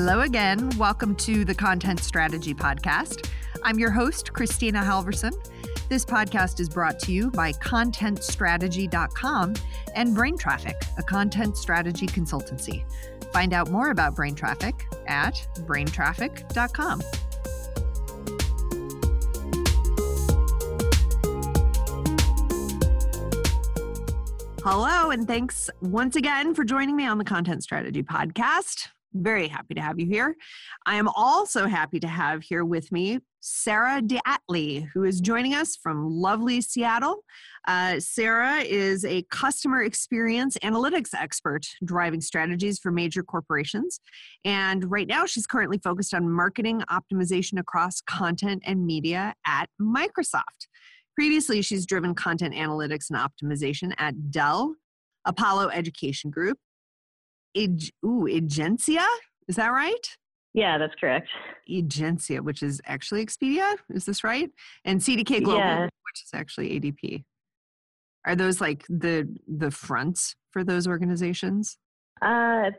Hello again. Welcome to the Content Strategy Podcast. I'm your host, Kristina Halvorson. This podcast is brought to you by ContentStrategy.com and Brain Traffic, a content strategy consultancy. Find out more about Brain Traffic at braintraffic.com. Hello, and thanks once again for joining me on the Content Strategy Podcast. Very happy to have you here. I am also happy to have here with me Sarah DeAtley, who is joining us from lovely Seattle. Uh, Sarah is a customer experience analytics expert driving strategies for major corporations. And right now, she's currently focused on marketing optimization across content and media at Microsoft. Previously, she's driven content analytics and optimization at Dell, Apollo Education Group, Eg- ooh, Egencia. Is that right? Yeah, that's correct. Egencia, which is actually Expedia. Is this right? And CDK Global, yeah. which is actually ADP. Are those like the the fronts for those organizations? Uh,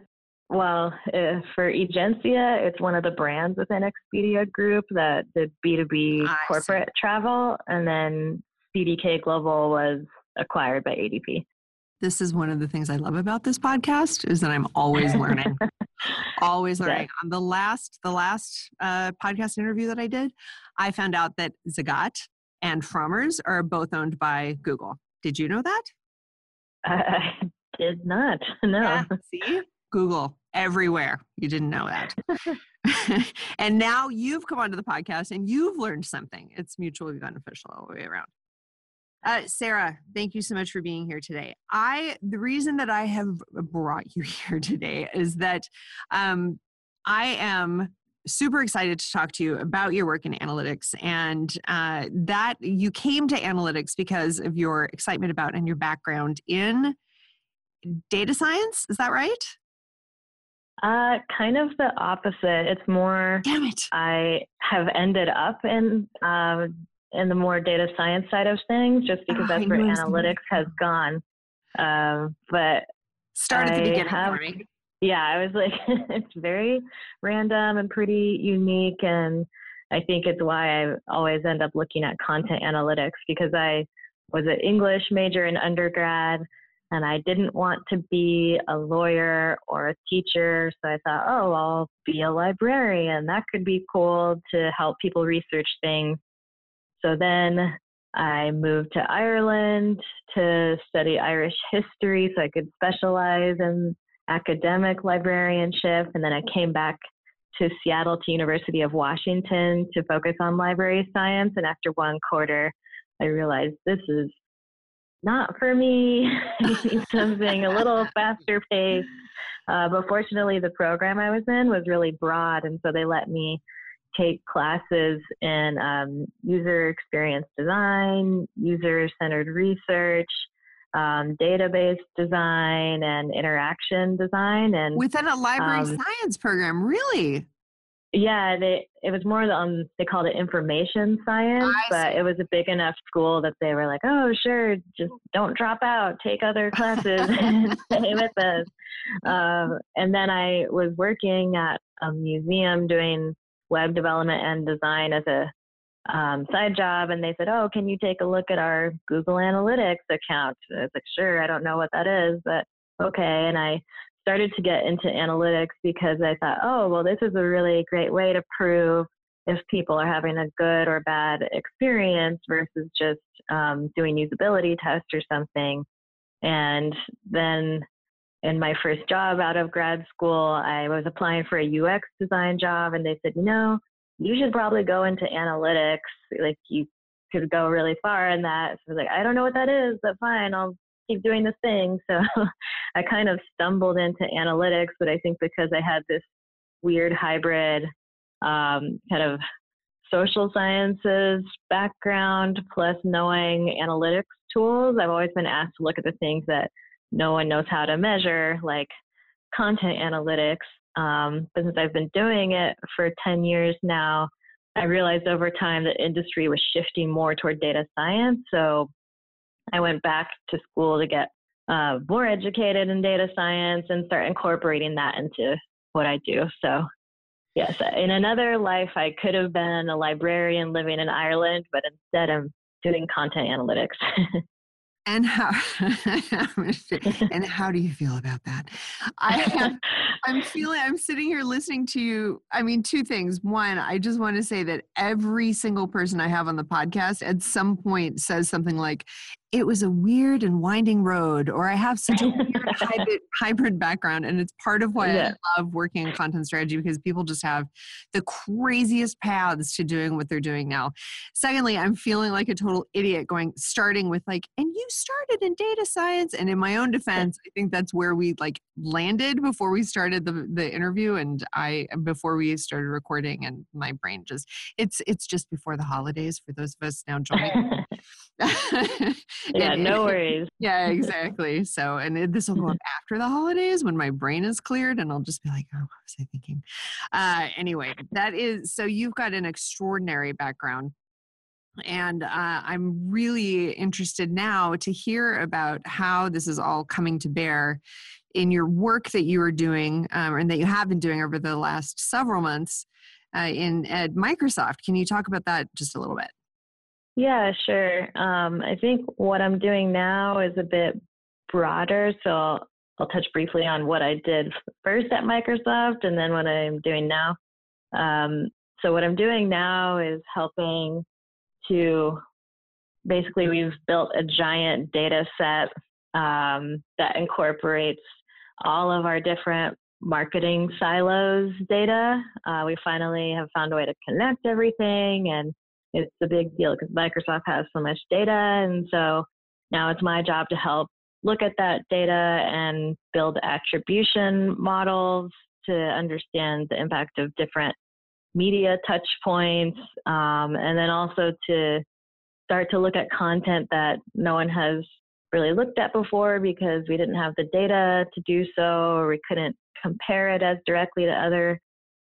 well, uh, for Egencia, it's one of the brands within Expedia Group that did B2B I corporate see. travel, and then CDK Global was acquired by ADP. This is one of the things I love about this podcast is that I'm always learning, always learning. Yeah. On the last, the last uh, podcast interview that I did, I found out that Zagat and Frommer's are both owned by Google. Did you know that? I did not. No. Yeah, see, Google everywhere. You didn't know that. and now you've come onto the podcast and you've learned something. It's mutually beneficial all the way around. Uh, Sarah, thank you so much for being here today. I the reason that I have brought you here today is that um, I am super excited to talk to you about your work in analytics and uh, that you came to analytics because of your excitement about and your background in data science. Is that right? Uh, kind of the opposite. It's more. Damn it! I have ended up in uh, in the more data science side of things, just because oh, that's where analytics has gone. Um, but start at the beginning have. Yeah, I was like, it's very random and pretty unique, and I think it's why I always end up looking at content analytics because I was an English major in undergrad and I didn't want to be a lawyer or a teacher. So I thought, oh, I'll be a librarian. That could be cool to help people research things. So then I moved to Ireland to study Irish history so I could specialize in academic librarianship. And then I came back to Seattle to University of Washington to focus on library science. And after one quarter, I realized this is not for me. something a little faster paced. Uh, but fortunately, the program I was in was really broad, and so they let me take classes in um, user experience design, user centered research, um, database design, and interaction design. And within a library um, science program, really? Yeah, they it was more um they called it information science, but it was a big enough school that they were like, oh sure, just don't drop out, take other classes, and stay with us. Um, and then I was working at a museum doing web development and design as a um, side job, and they said, oh, can you take a look at our Google Analytics account? I was like, sure, I don't know what that is, but okay. And I started to get into analytics because I thought, oh, well, this is a really great way to prove if people are having a good or bad experience versus just um, doing usability tests or something. And then in my first job out of grad school, I was applying for a UX design job, and they said, you know, you should probably go into analytics. Like you could go really far in that. So I was like, I don't know what that is, but fine, I'll keep doing this thing. So I kind of stumbled into analytics, but I think because I had this weird hybrid um, kind of social sciences background plus knowing analytics tools, I've always been asked to look at the things that no one knows how to measure, like content analytics. Um, but since I've been doing it for 10 years now, I realized over time that industry was shifting more toward data science. So I went back to school to get uh, more educated in data science and start incorporating that into what I do. So Yes, in another life, I could have been a librarian living in Ireland, but instead, I'm doing content analytics. and how and how do you feel about that? I i'm feeling i'm sitting here listening to you i mean two things. One i just want to say that every single person i have on the podcast at some point says something like it was a weird and winding road, or I have such a weird hybrid, hybrid background. And it's part of why yeah. I love working in content strategy because people just have the craziest paths to doing what they're doing now. Secondly, I'm feeling like a total idiot going, starting with like, and you started in data science. And in my own defense, I think that's where we like landed before we started the, the interview and I, before we started recording and my brain just, it's, it's just before the holidays for those of us now joining. yeah, no worries. yeah, exactly. So, and this will go up after the holidays when my brain is cleared, and I'll just be like, "Oh, what was I thinking?" Uh, anyway, that is so. You've got an extraordinary background, and uh, I'm really interested now to hear about how this is all coming to bear in your work that you are doing um, and that you have been doing over the last several months uh, in at Microsoft. Can you talk about that just a little bit? Yeah, sure. Um, I think what I'm doing now is a bit broader, so I'll, I'll, touch briefly on what I did first at Microsoft and then what I'm doing now. Um, so, what I'm doing now is helping to basically, we've built a giant data set um, that incorporates all of our different marketing silos data. Uh, we finally have found a way to connect everything and it's a big deal because Microsoft has so much data. And so now it's my job to help look at that data and build attribution models to understand the impact of different media touch points. Um, and then also to start to look at content that no one has really looked at before because we didn't have the data to do so or we couldn't compare it as directly to other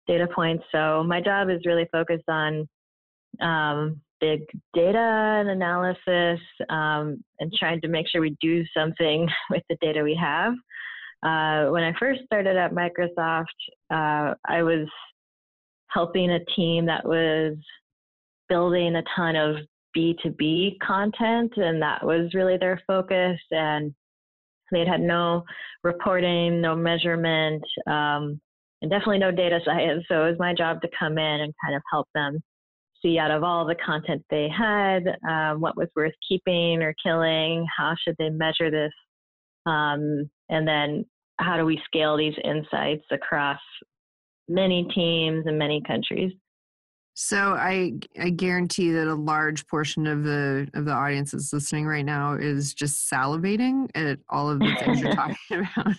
data points. So my job is really focused on um, big data and analysis um, and trying to make sure we do something with the data we have. Uh, when I first started at Microsoft, uh, I was helping a team that was building a ton of B2B content, and that was really their focus. And they'd had no reporting, no measurement, um, and definitely no data science. So it was my job to come in and kind of help them see out of all the content they had, um, what was worth keeping or killing, how should they measure this, um, and then how do we scale these insights across many teams and many countries. So I I guarantee that a large portion of the of the audience that's listening right now is just salivating at all of the things you're talking about.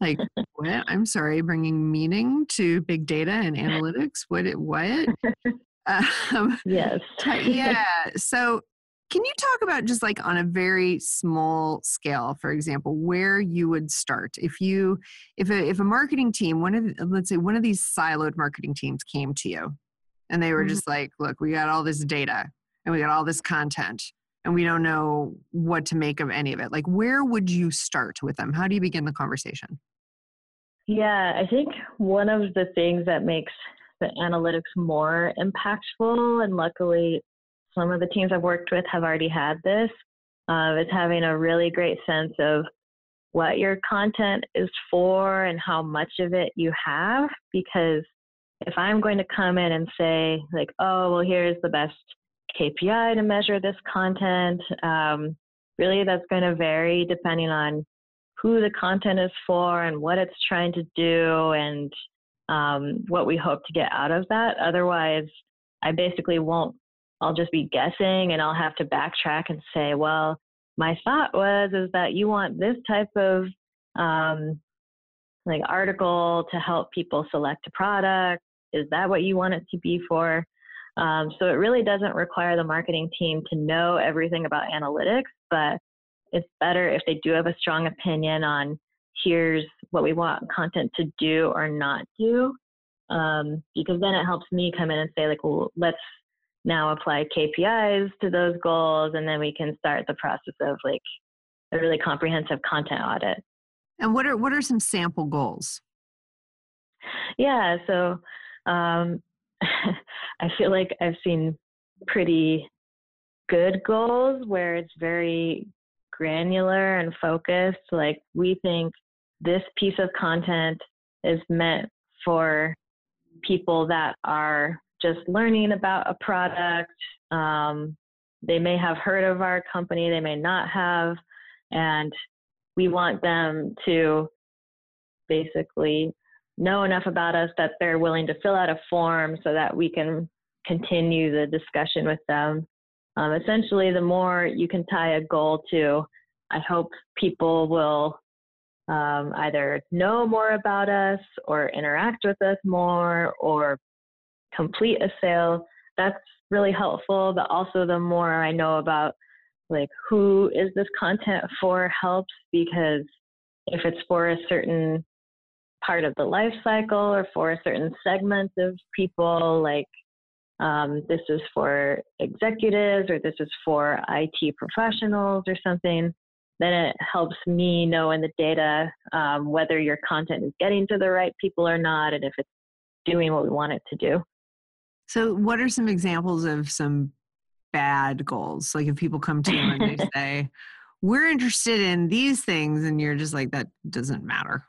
Like what? I'm sorry, bringing meaning to big data and analytics. What? It what? Um, yes. yeah. So, can you talk about just like on a very small scale, for example, where you would start if you, if a if a marketing team, one of let's say one of these siloed marketing teams came to you, and they were mm-hmm. just like, look, we got all this data and we got all this content, and we don't know what to make of any of it. Like, where would you start with them? How do you begin the conversation? Yeah, I think one of the things that makes the analytics more impactful. And luckily, some of the teams I've worked with have already had this. Uh, it's having a really great sense of what your content is for and how much of it you have. Because if I'm going to come in and say, like, oh, well, here's the best KPI to measure this content, um, really that's going to vary depending on who the content is for and what it's trying to do and um, what we hope to get out of that. Otherwise, I basically won't, I'll just be guessing and I'll have to backtrack and say, well, my thought was is that you want this type of um, like article to help people select a product. Is that what you want it to be for? Um, so it really doesn't require the marketing team to know everything about analytics, but it's better if they do have a strong opinion on here's what we want content to do or not do. Um, because then it helps me come in and say, like, well, let's now apply KPIs to those goals, and then we can start the process of like a really comprehensive content audit. And what are what are some sample goals? Yeah, so Um, I feel like I've seen pretty good goals where it's very granular and focused. Like we think this piece of content is meant for people that are just learning about a product. Um, they may have heard of our company, they may not have, and we want them to basically know enough about us that they're willing to fill out a form so that we can continue the discussion with them. Um, essentially, the more you can tie a goal to, I hope people will um, either know more about us or interact with us more or complete a sale. That's really helpful. But also, the more I know about like who is this content for helps because if it's for a certain part of the life cycle or for a certain segment of people, like um, this is for executives or this is for IT professionals or something, then it helps me know in the data um, whether your content is getting to the right people or not and if it's doing what we want it to do. So, what are some examples of some bad goals? Like if people come to you and they say, We're interested in these things, and you're just like, That doesn't matter.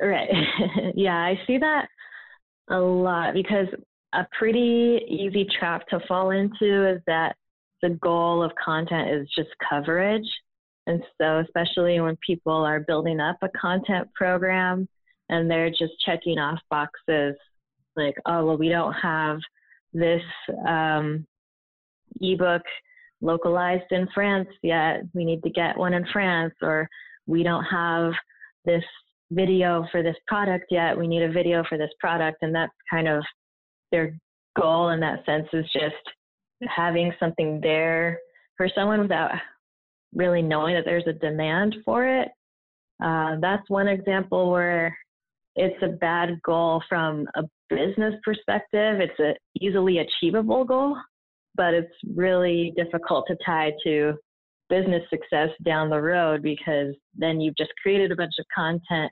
Right. yeah, I see that a lot because a pretty easy trap to fall into is that the goal of content is just coverage. And so, especially when people are building up a content program and they're just checking off boxes like, oh, well, we don't have this um, ebook localized in France yet. We need to get one in France, or we don't have this video for this product yet. We need a video for this product. And that's kind of their goal in that sense is just having something there for someone without really knowing that there's a demand for it. Uh, that's one example where it's a bad goal from a business perspective. It's an easily achievable goal, but it's really difficult to tie to business success down the road because then you've just created a bunch of content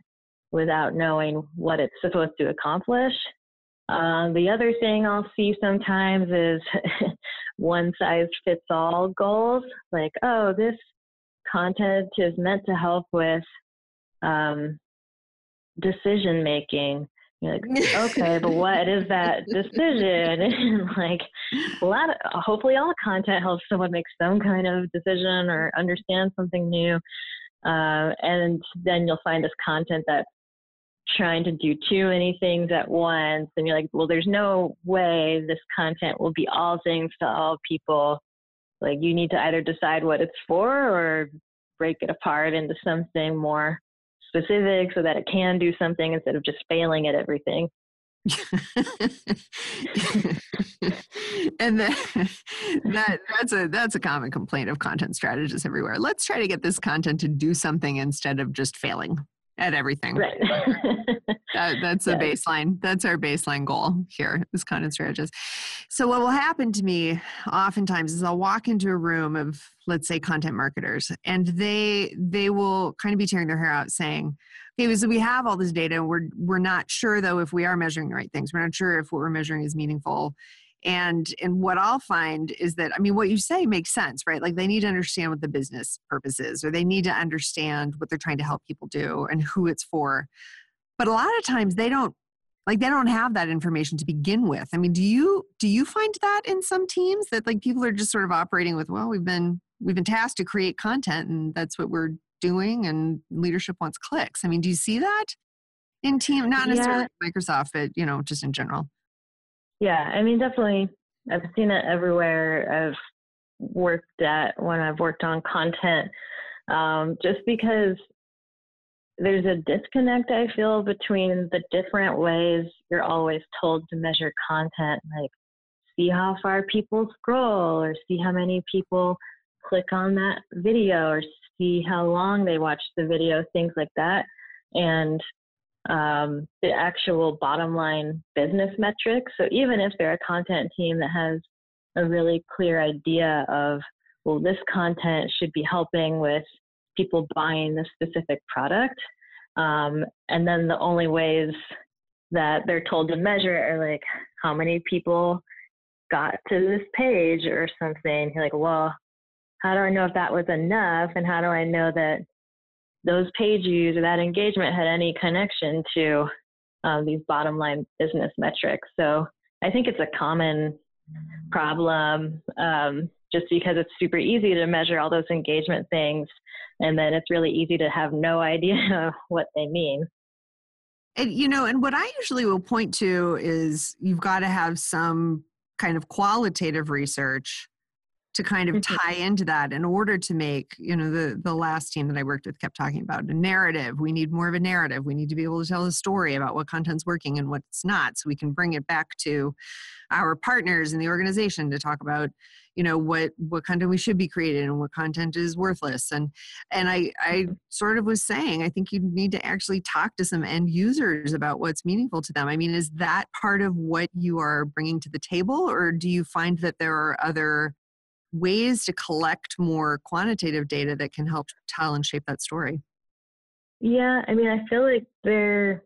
without knowing what it's supposed to accomplish. Um, the other thing I'll see sometimes is one size fits all goals, like, oh, this content is meant to help with um, decision making. You're like, okay, but what is that decision? and like a lot of, hopefully all content helps someone make some kind of decision or understand something new. Uh, and then you'll find this content that's trying to do too many things at once. And you're like well there's no way this content will be all things to all people. Like you need to either decide what it's for or break it apart into something more specific so that it can do something instead of just failing at everything. And that, that that's a that's a common complaint of content strategists everywhere. Let's try to get this content to do something instead of just failing at everything. Right. that, that's the baseline. That's our baseline goal here as content strategists. So what will happen to me oftentimes is I'll walk into a room of let's say content marketers and they they will kind of be tearing their hair out saying, okay, so we have all this data. We're we're not sure though if we are measuring the right things. We're not sure if what we're measuring is meaningful and and what i'll find is that i mean what you say makes sense right? Like they need to understand what the business purpose is or they need to understand what they're trying to help people do and who it's for. But a lot of times they don't like they don't have that information to begin with. I mean do you do you find that in some teams that like people are just sort of operating with well we've been we've been tasked to create content and that's what we're doing and leadership wants clicks. I mean do you see that in team not necessarily yeah. microsoft but you know just in general yeah, I mean, definitely. I've seen it everywhere. I've worked at when I've worked on content, um, just because there's a disconnect I feel between the different ways you're always told to measure content, like see how far people scroll, or see how many people click on that video, or see how long they watch the video, things like that. And um, the actual bottom line business metrics. So even if they're a content team that has a really clear idea of, well, this content should be helping with people buying this specific product. Um, and then the only ways that they're told to measure it are like how many people got to this page or something. You're like, well, how do I know if that was enough? And how do I know that those page views or that engagement had any connection to um, these bottom line business metrics? So I think it's a common problem um, just because it's super easy to measure all those engagement things. And then it's really easy to have no idea what they mean. And, you know, and what I usually will point to is you've got to have some kind of qualitative research to kind of mm-hmm. tie into that in order to make you know the the last team that i worked with kept talking about a narrative we need more of a narrative we need to be able to tell a story about what content's working and what's not so we can bring it back to our partners in the organization to talk about you know what what content we should be creating and what content is worthless and and i i mm-hmm. sort of was saying i think you need to actually talk to some end users about what's meaningful to them i mean is that part of what you are bringing to the table or do you find that there are other ways to collect more quantitative data that can help tell and shape that story? Yeah, I mean, I feel like they're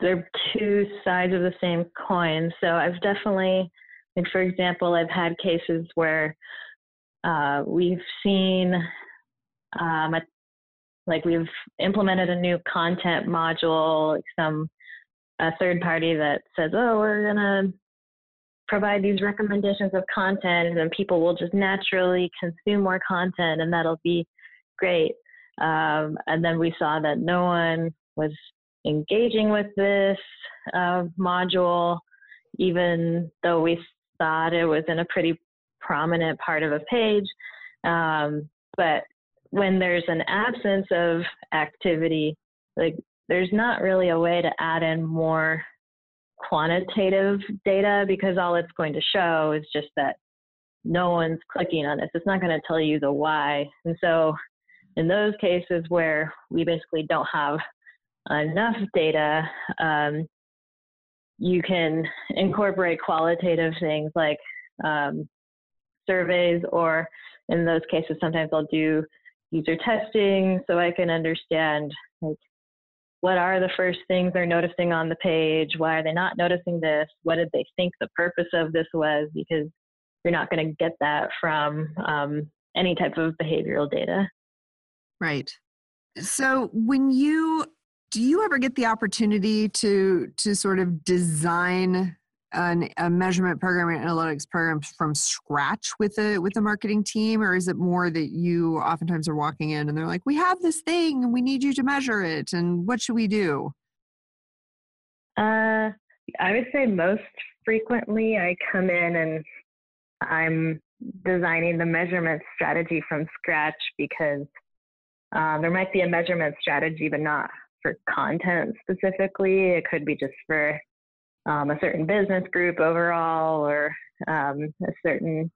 they're two sides of the same coin. So I've definitely, like for example, I've had cases where uh, we've seen um, a, like we've implemented a new content module, like some a third party that says, "Oh, we're gonna provide these recommendations of content and then people will just naturally consume more content and that'll be great. Um, and then we saw that no one was engaging with this uh, module, even though we thought it was in a pretty prominent part of a page. Um, but when there's an absence of activity, like there's not really a way to add in more quantitative data because all it's going to show is just that no one's clicking on this. It's not going to tell you the why. And so, in those cases where we basically don't have enough data, um, you can incorporate qualitative things like um, surveys, or in those cases, sometimes I'll do user testing so I can understand like what are the first things they're noticing on the page? Why are they not noticing this? What did they think the purpose of this was? Because you're not going to get that from um, any type of behavioral data. Right. So when you do you ever get the opportunity to to sort of design an, a measurement program and analytics program from scratch with a with a marketing team or is it more that you oftentimes are walking in and they're like we have this thing and we need you to measure it and what should we do? Uh, i would say most frequently i come in and i'm designing the measurement strategy from scratch because uh, there might be a measurement strategy but not for content specifically. It could be just for um, a certain business group overall or um, a certain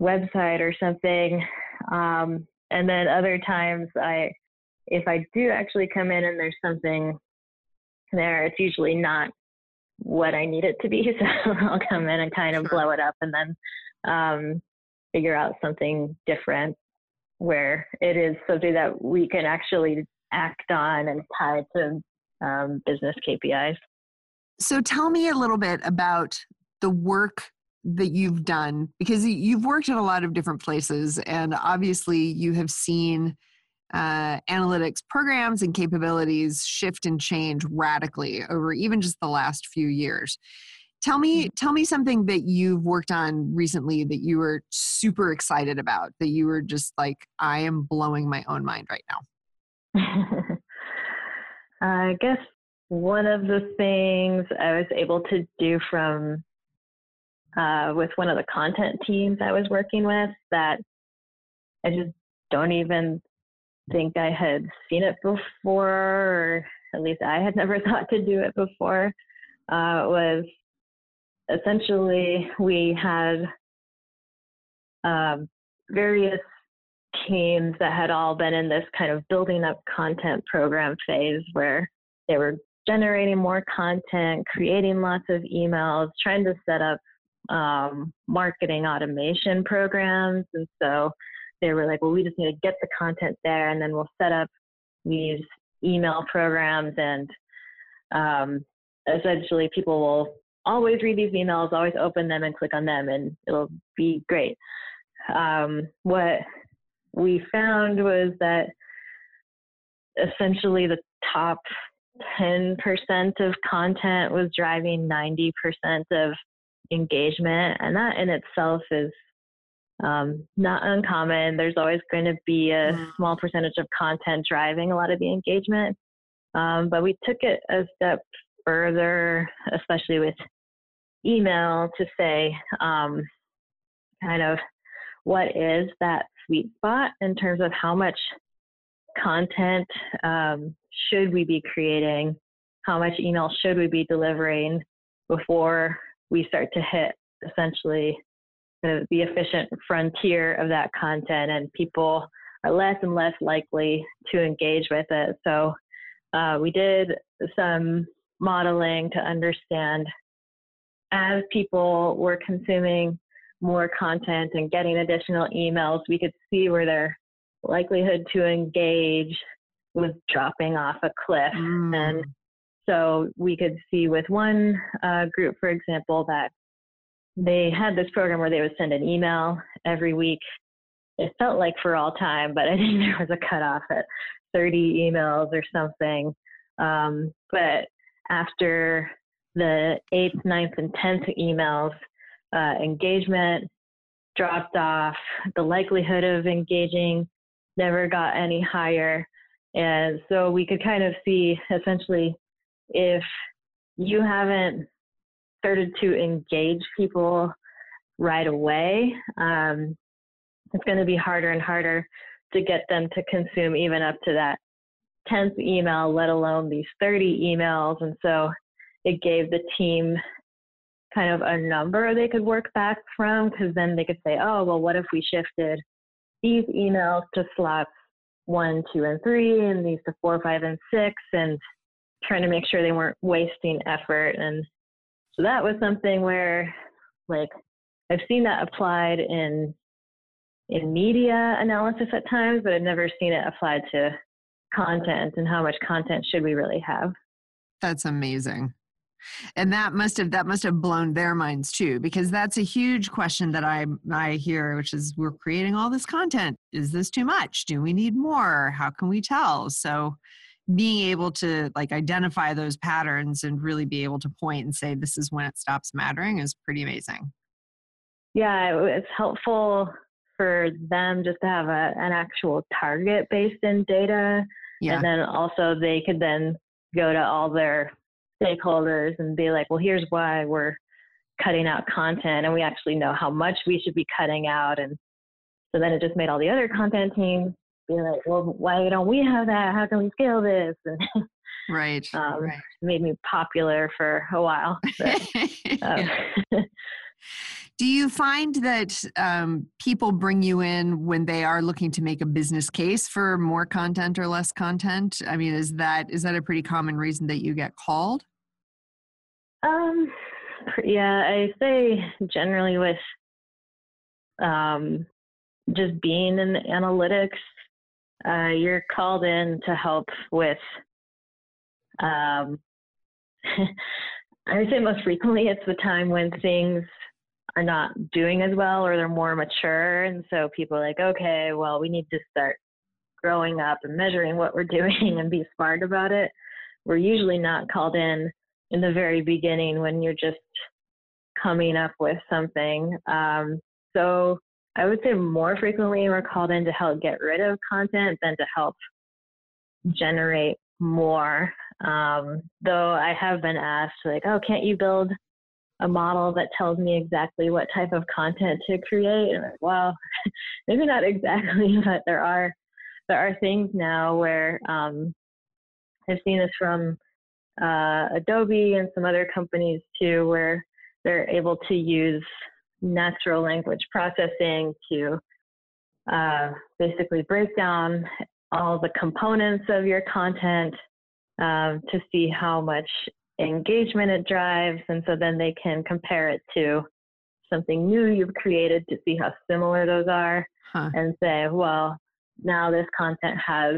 website or something. Um, and then other times, I if I do actually come in and there's something there, it's usually not what I need it to be. So I'll come in and kind of blow it up and then um, figure out something different where it is something that we can actually act on and tie to um, business KPIs. So tell me a little bit about the work that you've done because you've worked in a lot of different places and obviously you have seen uh, analytics programs and capabilities shift and change radically over even just the last few years tell me mm-hmm. tell me something that you've worked on recently that you were super excited about that you were just like i am blowing my own mind right now i guess one of the things I was able to do from uh, with one of the content teams I was working with that I just don't even think I had seen it before, or at least I had never thought to do it before, uh, was essentially we had um, various teams that had all been in this kind of building up content program phase where they were generating more content, creating lots of emails, trying to set up um, marketing automation programs. And so they were like, well, we just need to get the content there and then we'll set up these email programs and um, essentially people will always read these emails, always open them and click on them, and it'll be great. Um, what we found was that essentially the top 10% of content was driving 90% of engagement, and that in itself is um, not uncommon. There's always going to be a mm. small percentage of content driving a lot of the engagement. Um, but we took it a step further, especially with email, to say um, kind of what is that sweet spot in terms of how much content um, should we be creating? How much email should we be delivering before we start to hit essentially the, the efficient frontier of that content and people are less and less likely to engage with it. So uh, we did some modeling to understand as people were consuming more content and getting additional emails, we could see where their likelihood to engage was dropping off a cliff. Mm. And so we could see with one uh, group, for example, that they had this program where they would send an email every week. It felt like for all time, but I think there was a cutoff at 30 emails or something. Um, but after the eighth, ninth, and tenth emails, uh, engagement dropped off. The likelihood of engaging never got any higher. And so we could kind of see essentially if you haven't started to engage people right away, um, it's going to be harder and harder to get them to consume even up to that 10th email, let alone these 30 emails. And so it gave the team kind of a number they could work back from because then they could say, oh, well, what if we shifted these emails to slots one, two, and three, and these to four, five, and six, and trying to make sure they weren't wasting effort. And so that was something where, like, I've seen that applied in in media analysis at times, but I've never seen it applied to content and how much content should we really have. That's amazing and that must have that must have blown their minds too because that's a huge question that i i hear which is we're creating all this content. Is this too much? Do we need more? How can we tell? So being able to like identify those patterns and really be able to point and say this is when it stops mattering is pretty amazing. Yeah it's helpful for them just to have a, an actual target based in data. Yeah. and then also they could then go to all their stakeholders and be like, well, here's why we're cutting out content and we actually know how much we should be cutting out. And so then it just made all the other content teams be like, well, why don't we have that? How can we scale this? And right. um, right. Made me popular for a while. Um, Do you find that um, people bring you in when they are looking to make a business case for more content or less content? I mean, is that is that a pretty common reason that you get called? Um, yeah, I say generally with um, just being in the analytics, uh, you're called in to help with. Um, I would say most frequently it's the time when things are not doing as well or they're more mature. And so people are like, okay, well, we need to start growing up and measuring what we're doing and be smart about it. We're usually not called in in the very beginning when you're just coming up with something. Um, so I would say more frequently we're called in to help get rid of content than to help generate more. Um, though I have been asked, like, oh, can't you build a model that tells me exactly what type of content to create. And well, maybe not exactly, but there are there are things now where um, I've seen this from uh, Adobe and some other companies too, where they're able to use natural language processing to uh, basically break down all the components of your content um, to see how much engagement it drives. And so then they can compare it to something new you've created to see how similar those are huh. and say, well, now this content has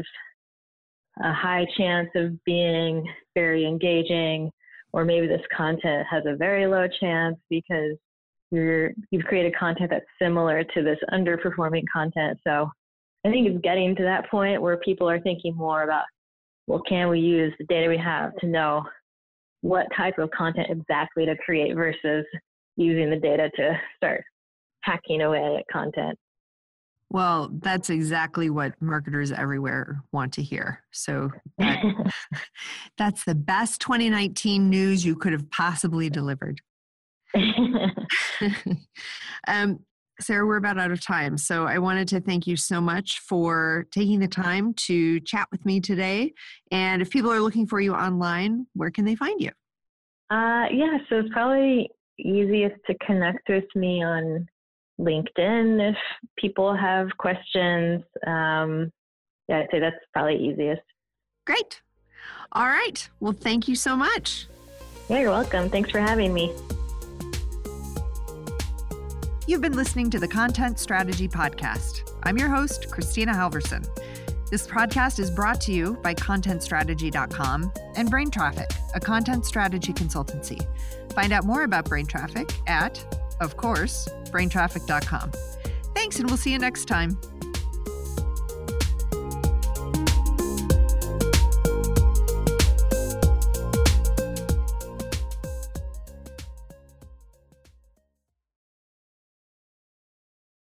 a high chance of being very engaging, or maybe this content has a very low chance because you're you've created content that's similar to this underperforming content. So I think it's getting to that point where people are thinking more about, well, can we use the data we have to know what type of content exactly to create versus using the data to start hacking away at content. Well, that's exactly what marketers everywhere want to hear. So that, that's the best 2019 news you could have possibly delivered. um, Sarah, we're about out of time. So I wanted to thank you so much for taking the time to chat with me today. And if people are looking for you online, where can they find you? Uh, yeah, so it's probably easiest to connect with me on LinkedIn if people have questions. Um, yeah, I'd say that's probably easiest. Great. All right. Well, thank you so much. Yeah, you're welcome. Thanks for having me. You've been listening to the Content Strategy Podcast. I'm your host, Kristina Halvorson. This podcast is brought to you by ContentStrategy.com and Brain Traffic, a content strategy consultancy. Find out more about Brain Traffic at, of course, braintraffic.com. Thanks, and we'll see you next time.